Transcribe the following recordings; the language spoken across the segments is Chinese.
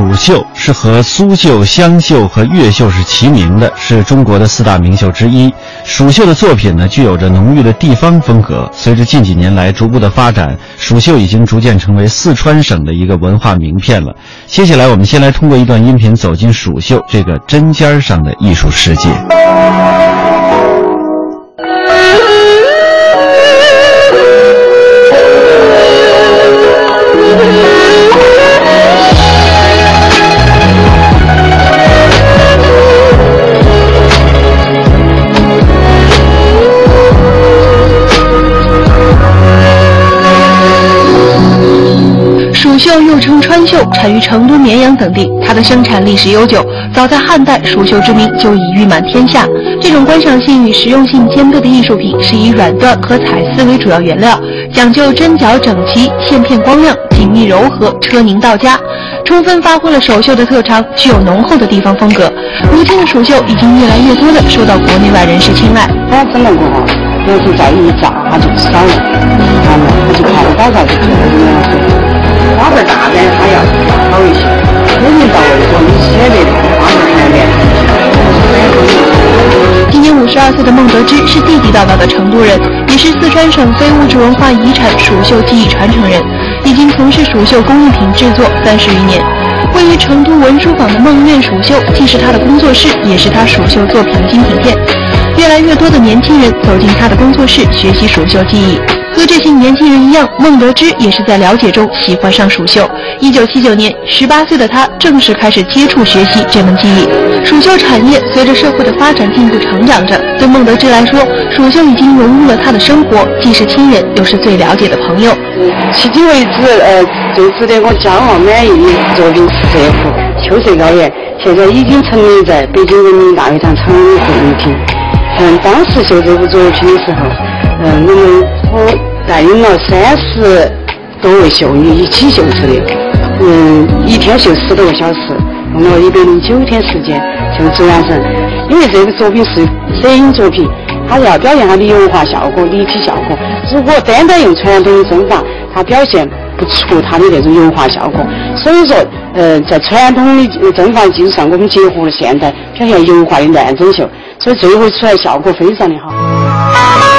蜀绣是和苏绣、湘绣和越绣是齐名的，是中国的四大名绣之一。蜀绣的作品呢，具有着浓郁的地方风格。随着近几年来逐步的发展，蜀绣已经逐渐成为四川省的一个文化名片了。接下来，我们先来通过一段音频走进蜀绣这个针尖上的艺术世界。绣又称川绣，产于成都、绵阳等地。它的生产历史悠久，早在汉代，蜀绣之名就已誉满天下。这种观赏性与实用性兼备的艺术品，是以软缎和彩丝为主要原料，讲究针脚整齐、线片光亮、紧密柔和、车凝到家，充分发挥了手绣的特长，具有浓厚的地方风格。如今的蜀绣已经越来越多的受到国内外人士青睐。要是再一炸就少了，看了我就看不到啥子做花瓣大点，它要好一些，人到位说你写的花瓣看脸。今年五十二岁的孟德芝是地地道道的成都人，也是四川省非物质文化遗产蜀绣技艺传承人，已经从事蜀绣工艺品制作三十余年。位于成都文殊坊的梦苑蜀绣，既是他的工作室，也是他蜀绣作品的精品店。越来越多的年轻人走进他的工作室学习蜀绣技艺。和这些年轻人一样，孟德芝也是在了解中喜欢上蜀绣。一九七九年，十八岁的他正式开始接触学习这门技艺。蜀绣产业随着社会的发展进步成长着，对孟德芝来说，蜀绣已经融入了他的生活，既是亲人，又是最了解的朋友。迄今为止，呃，最值得我骄傲满意的作品是这幅《秋色高原》，现在已经陈列在北京人民大会堂常务会议厅。嗯，当时绣这幅作品的时候，嗯，我们我带领了三十多位绣女一起绣制的，嗯，一天绣十多个小时，用了一百零九天时间就制完成。因为这个作品是摄影作品，它要表现它的油画效果、立体效果。如果单单用传统的针法，它表现不出它的那种油画效果。所以说，呃，在传统的针法基础上，我们结合了现代表现油画的乱针绣，所以最后出来效果非常的好。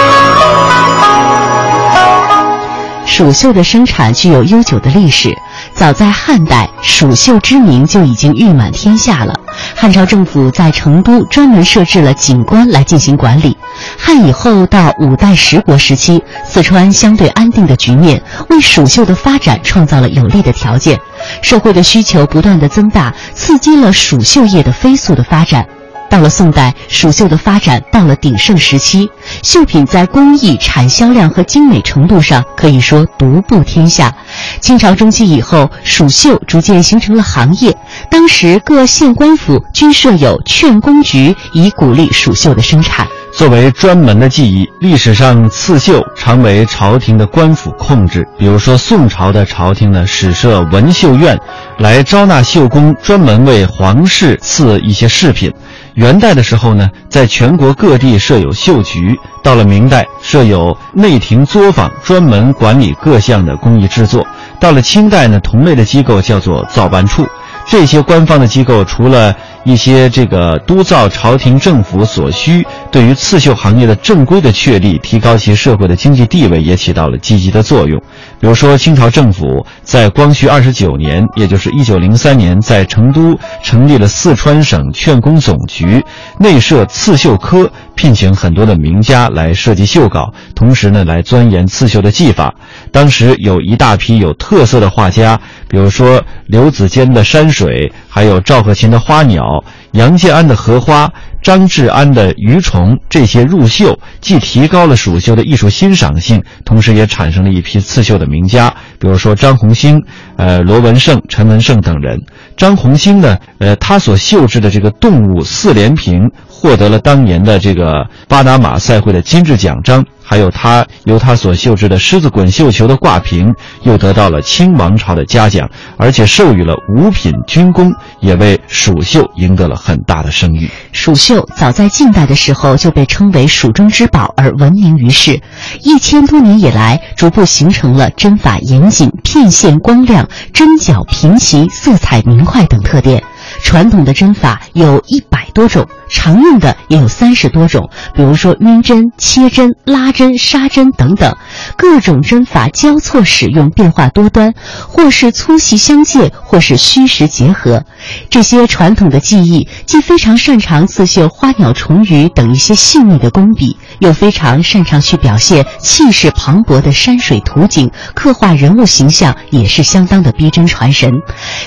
蜀绣的生产具有悠久的历史，早在汉代，蜀绣之名就已经誉满天下了。汉朝政府在成都专门设置了景观来进行管理。汉以后到五代十国时期，四川相对安定的局面为蜀绣的发展创造了有利的条件。社会的需求不断的增大，刺激了蜀绣业的飞速的发展。到了宋代，蜀绣的发展到了鼎盛时期，绣品在工艺、产销量和精美程度上可以说独步天下。清朝中期以后，蜀绣逐渐形成了行业，当时各县官府均设有劝工局，以鼓励蜀绣的生产。作为专门的技艺，历史上刺绣常为朝廷的官府控制。比如说，宋朝的朝廷呢，始设文绣院，来招纳绣工，专门为皇室刺一些饰品。元代的时候呢，在全国各地设有绣局；到了明代，设有内廷作坊，专门管理各项的工艺制作；到了清代呢，同类的机构叫做造办处。这些官方的机构，除了一些这个督造朝廷政府所需，对于刺绣行业的正规的确立，提高其社会的经济地位，也起到了积极的作用。比如说，清朝政府在光绪二十九年，也就是一九零三年，在成都成立了四川省劝工总局，内设刺绣科，聘请很多的名家来设计绣稿，同时呢，来钻研刺绣的技法。当时有一大批有特色的画家，比如说刘子坚的山水，还有赵克勤的花鸟，杨建安的荷花。张志安的鱼虫这些入绣，既提高了蜀绣的艺术欣赏性，同时也产生了一批刺绣的名家，比如说张红星、呃罗文胜、陈文胜等人。张红星呢，呃，他所绣制的这个动物四连屏获得了当年的这个巴拿马赛会的金质奖章。还有他由他所绣制的狮子滚绣球的挂屏，又得到了清王朝的嘉奖，而且授予了五品军功，也为蜀绣赢得了很大的声誉。蜀绣早在近代的时候就被称为蜀中之宝而闻名于世，一千多年以来，逐步形成了针法严谨、片线光亮、针脚平齐、色彩明快等特点。传统的针法有一百多种，常用的也有三十多种，比如说晕针、切针、拉针、杀针等等，各种针法交错使用，变化多端，或是粗细相间，或是虚实结合。这些传统的技艺既非常擅长刺绣花鸟虫鱼等一些细腻的工笔，又非常擅长去表现气势磅礴的山水图景，刻画人物形象也是相当的逼真传神。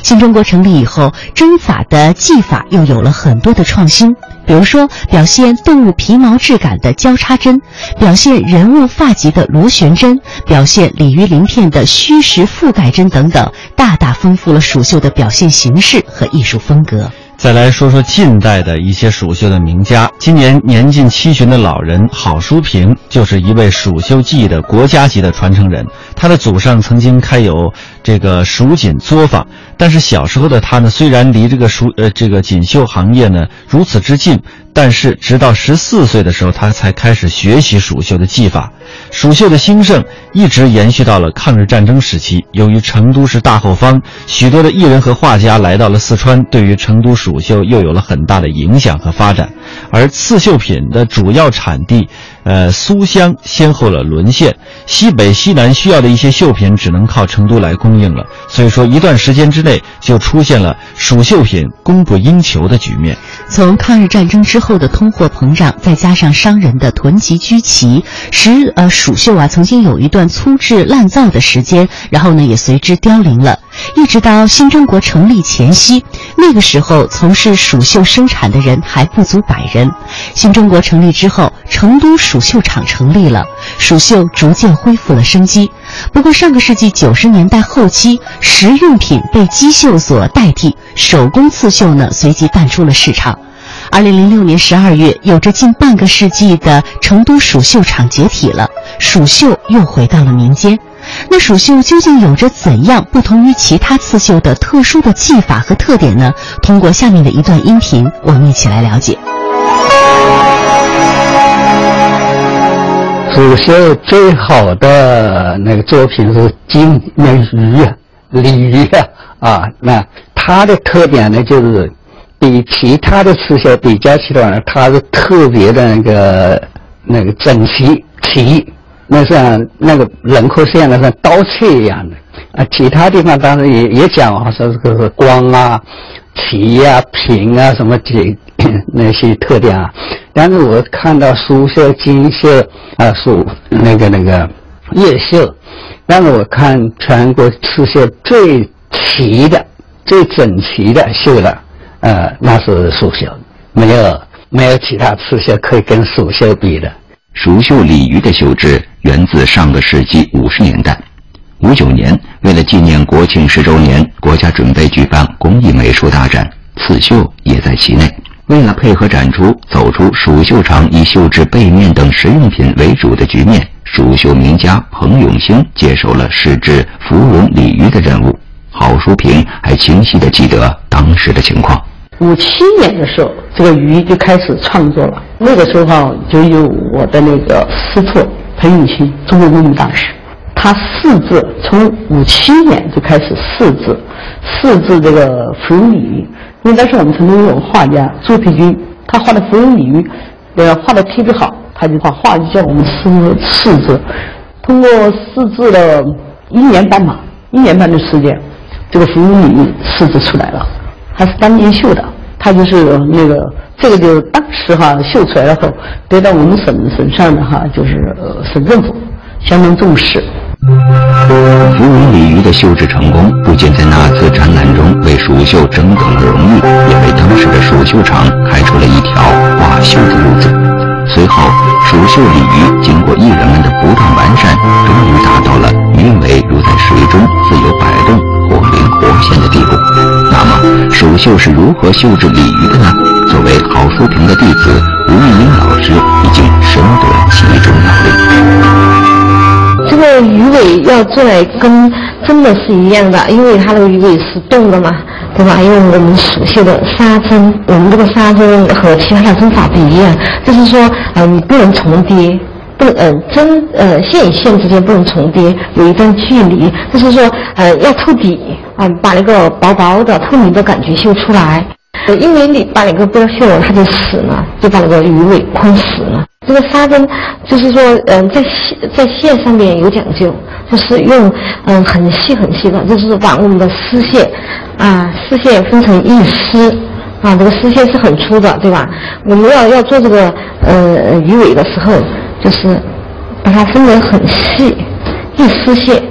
新中国成立以后，针法。的技法又有了很多的创新，比如说表现动物皮毛质感的交叉针，表现人物发髻的螺旋针，表现鲤鱼鳞片的虚实覆盖针等等，大大丰富了蜀绣的表现形式和艺术风格。再来说说近代的一些蜀绣的名家。今年年近七旬的老人郝淑平，就是一位蜀绣技艺的国家级的传承人。他的祖上曾经开有这个蜀锦作坊，但是小时候的他呢，虽然离这个蜀呃这个锦绣行业呢如此之近。但是，直到十四岁的时候，他才开始学习蜀绣的技法。蜀绣的兴盛一直延续到了抗日战争时期。由于成都是大后方，许多的艺人和画家来到了四川，对于成都蜀绣又有了很大的影响和发展。而刺绣品的主要产地，呃，苏乡先后了沦陷，西北、西南需要的一些绣品只能靠成都来供应了。所以说，一段时间之内就出现了蜀绣品供不应求的局面。从抗日战争之后的通货膨胀，再加上商人的囤积居奇，使呃蜀绣啊曾经有一段粗制滥造的时间，然后呢也随之凋零了。一直到新中国成立前夕，那个时候从事蜀绣生产的人还不足百人。新中国成立之后，成都蜀绣厂成立了，蜀绣逐渐恢复了生机。不过上个世纪九十年代后期，实用品被机绣所代替，手工刺绣呢随即淡出了市场。二零零六年十二月，有着近半个世纪的成都蜀绣厂解体了，蜀绣又回到了民间。那蜀绣究竟有着怎样不同于其他刺绣的特殊的技法和特点呢？通过下面的一段音频，我们一起来了解。蜀绣最好的那个作品是金那鱼啊，鲤鱼啊，啊，那它的特点呢，就是比其他的刺绣比较起来，它是特别的那个那个整齐齐。那像那个轮廓线呢，像刀切一样的啊。其他地方当然也也讲啊，说这个光啊、齐啊、平啊什么几那些特点啊。但是我看到苏绣、金绣啊、苏那个那个叶绣，但是我看全国刺绣最齐的、最整齐的绣的，呃，那是蜀绣，没有没有其他刺绣可以跟蜀绣比的。蜀绣鲤鱼的绣制源自上个世纪五十年代。五九年，为了纪念国庆十周年，国家准备举办工艺美术大展，刺绣也在其内。为了配合展出，走出蜀绣厂以绣制背面等实用品为主的局面，蜀绣名家彭永兴接手了试制芙蓉鲤鱼的任务。郝淑平还清晰地记得当时的情况。五七年的时候，这个鱼就开始创作了。那个时候，就有我的那个师徒彭永兴，中国工艺大师，他试制从五七年就开始试制，试制这个芙蓉鲤鱼。因为当时我们成都有画家朱培军，他画的芙蓉鲤鱼，呃，画的特别好，他就把画就叫我们试试制。通过试制了一年半嘛，一年半的时间，这个芙蓉鲤鱼试制出来了。还是当年绣的，他就是那个这个就当时哈绣出来了后，得到我们省省上的哈就是省政府相当重视。芙蓉鲤鱼的绣制成功，不仅在那次展览中为蜀绣争得了荣誉，也为当时的蜀绣厂开出了一条挂绣的路子。随后，蜀绣鲤鱼经过艺人们的不断完善，终于达到了鱼尾如在水中自由摆动、活灵活现的地步。那么，蜀绣是如何绣制鲤鱼的呢？作为郝淑平的弟子，吴玉英要做来跟真的是一样的，因为它那个鱼尾是动的嘛，对吧？因为我们蜀绣的纱针，我们这个纱针和其他的针法不一样，就是说，嗯，不能重叠，不，呃，针，呃，线与线之间不能重叠，有一段距离，就是说，呃，要透底，啊，把那个薄薄的透明的感觉绣出来。因为你把那个不要绣了，它就死了，就把那个鱼尾困死了。这个纱针就是说，嗯，在线在线上面有讲究，就是用嗯很细很细的，就是把我们的丝线啊丝线分成一丝啊，这个丝线是很粗的，对吧？我们要要做这个呃鱼尾的时候，就是把它分得很细，一丝线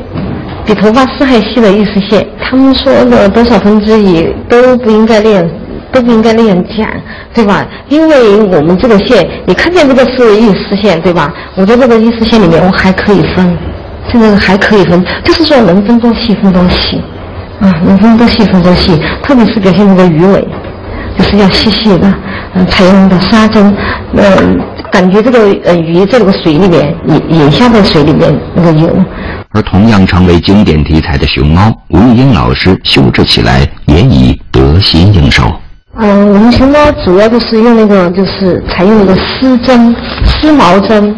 比头发丝还细的一丝线。他们说的多少分之一都不应该练。都不应该那样讲，对吧？因为我们这个线，你看见这个是一丝线，对吧？我在这个一丝线里面，我还可以分，这个还可以分，就是说能分多细分多细，啊，能分多细分多细。特别是表现那个鱼尾，就是要细细的，采用的纱针，嗯，感觉这个呃鱼在那个水里面，眼眼下在水里面那个游。而同样成为经典题材的熊猫，吴玉英老师绣制起来也已得心应手。嗯，我们熊猫主要就是用那个，就是采用那个丝针、丝毛针。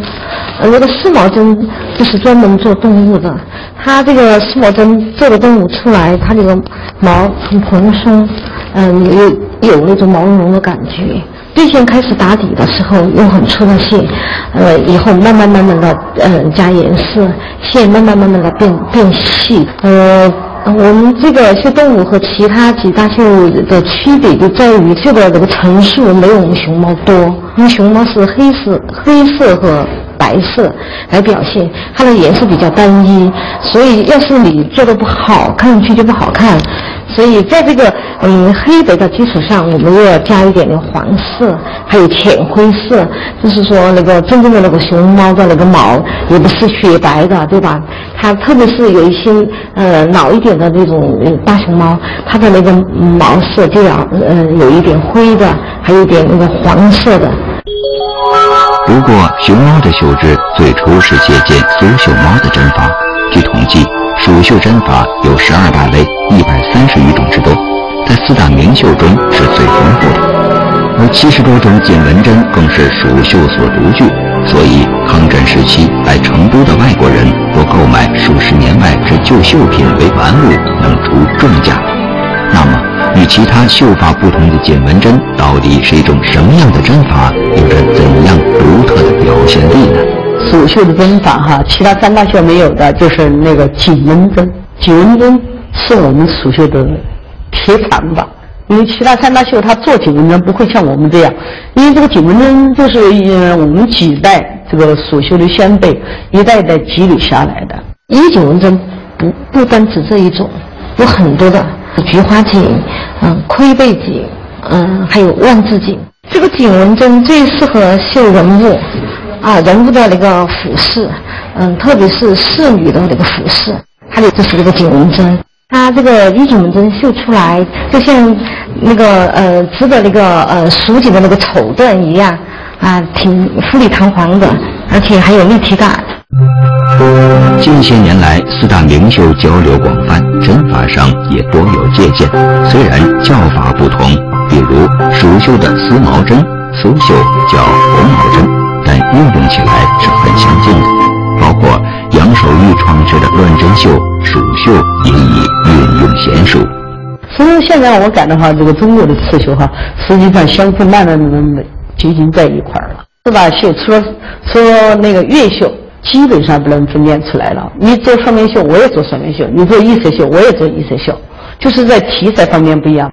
呃，那个丝毛针就是专门做动物的。它这个丝毛针做的动物出来，它这个毛很蓬松，嗯，有有那种毛茸茸的感觉。最先开始打底的时候用很粗的线，呃，以后慢慢慢慢的，嗯，加颜色，线慢慢慢慢的变变细，呃。我们这个绣动物和其他几大动物的区别就在于这个这个层数没有我们熊猫多，因为熊猫是黑色、黑色和白色来表现，它的颜色比较单一，所以要是你做的不好，看上去就不好看。所以在这个嗯黑白的基础上，我们又要加一点点黄色，还有浅灰色，就是说那个真正的那个熊猫的那个毛也不是雪白的，对吧？它特别是有一些呃老一点的那种大熊猫，它的那个毛色就要呃有一点灰的，还有一点那个黄色的。不过熊猫的绣制最初是借鉴苏绣猫的针法，据统计。蜀绣针法有十二大类，一百三十余种之多，在四大名绣中是最丰富的。而七十多种锦纹针更是蜀绣所独具，所以抗战时期来成都的外国人若购买数十年外之旧绣品为玩物，能出重价。那么，与其他绣法不同的锦纹针到底是一种什么样的针法，有着怎样独特的表现力呢？蜀绣的针法哈，其他三大绣没有的，就是那个锦纹针。锦纹针是我们蜀绣的铁传吧？因为其他三大绣它做锦纹针不会像我们这样，因为这个锦纹针就是呃我们几代这个蜀绣的先辈一代一代积累下来的。一锦纹针不不单指这一种，有很多的菊花锦、嗯龟背锦、嗯还有万字锦。这个锦纹针最适合绣人物。啊，人物的那个服饰，嗯，特别是侍女的那个服饰，它的就是这个锦纹针，它这个一锦纹针绣出来，就像那个呃织的那个呃蜀锦的那个绸缎一样，啊，挺富丽堂皇的，而且还有立体感。近些年来，四大名绣交流广泛，针法上也多有借鉴。虽然叫法不同，比如蜀绣的丝毛针，苏绣叫红毛。运用起来是很相近的，包括杨守玉创制的乱针绣、蜀绣也已运用娴熟。所以现在我感到哈，这个中国的刺绣哈，实际上相互慢慢的结晶在一块儿了。四大绣除了除了那个越绣，基本上不能分辨出来了。你做双面绣，我也做双面绣；你做异色绣，我也做异色绣，就是在题材方面不一样。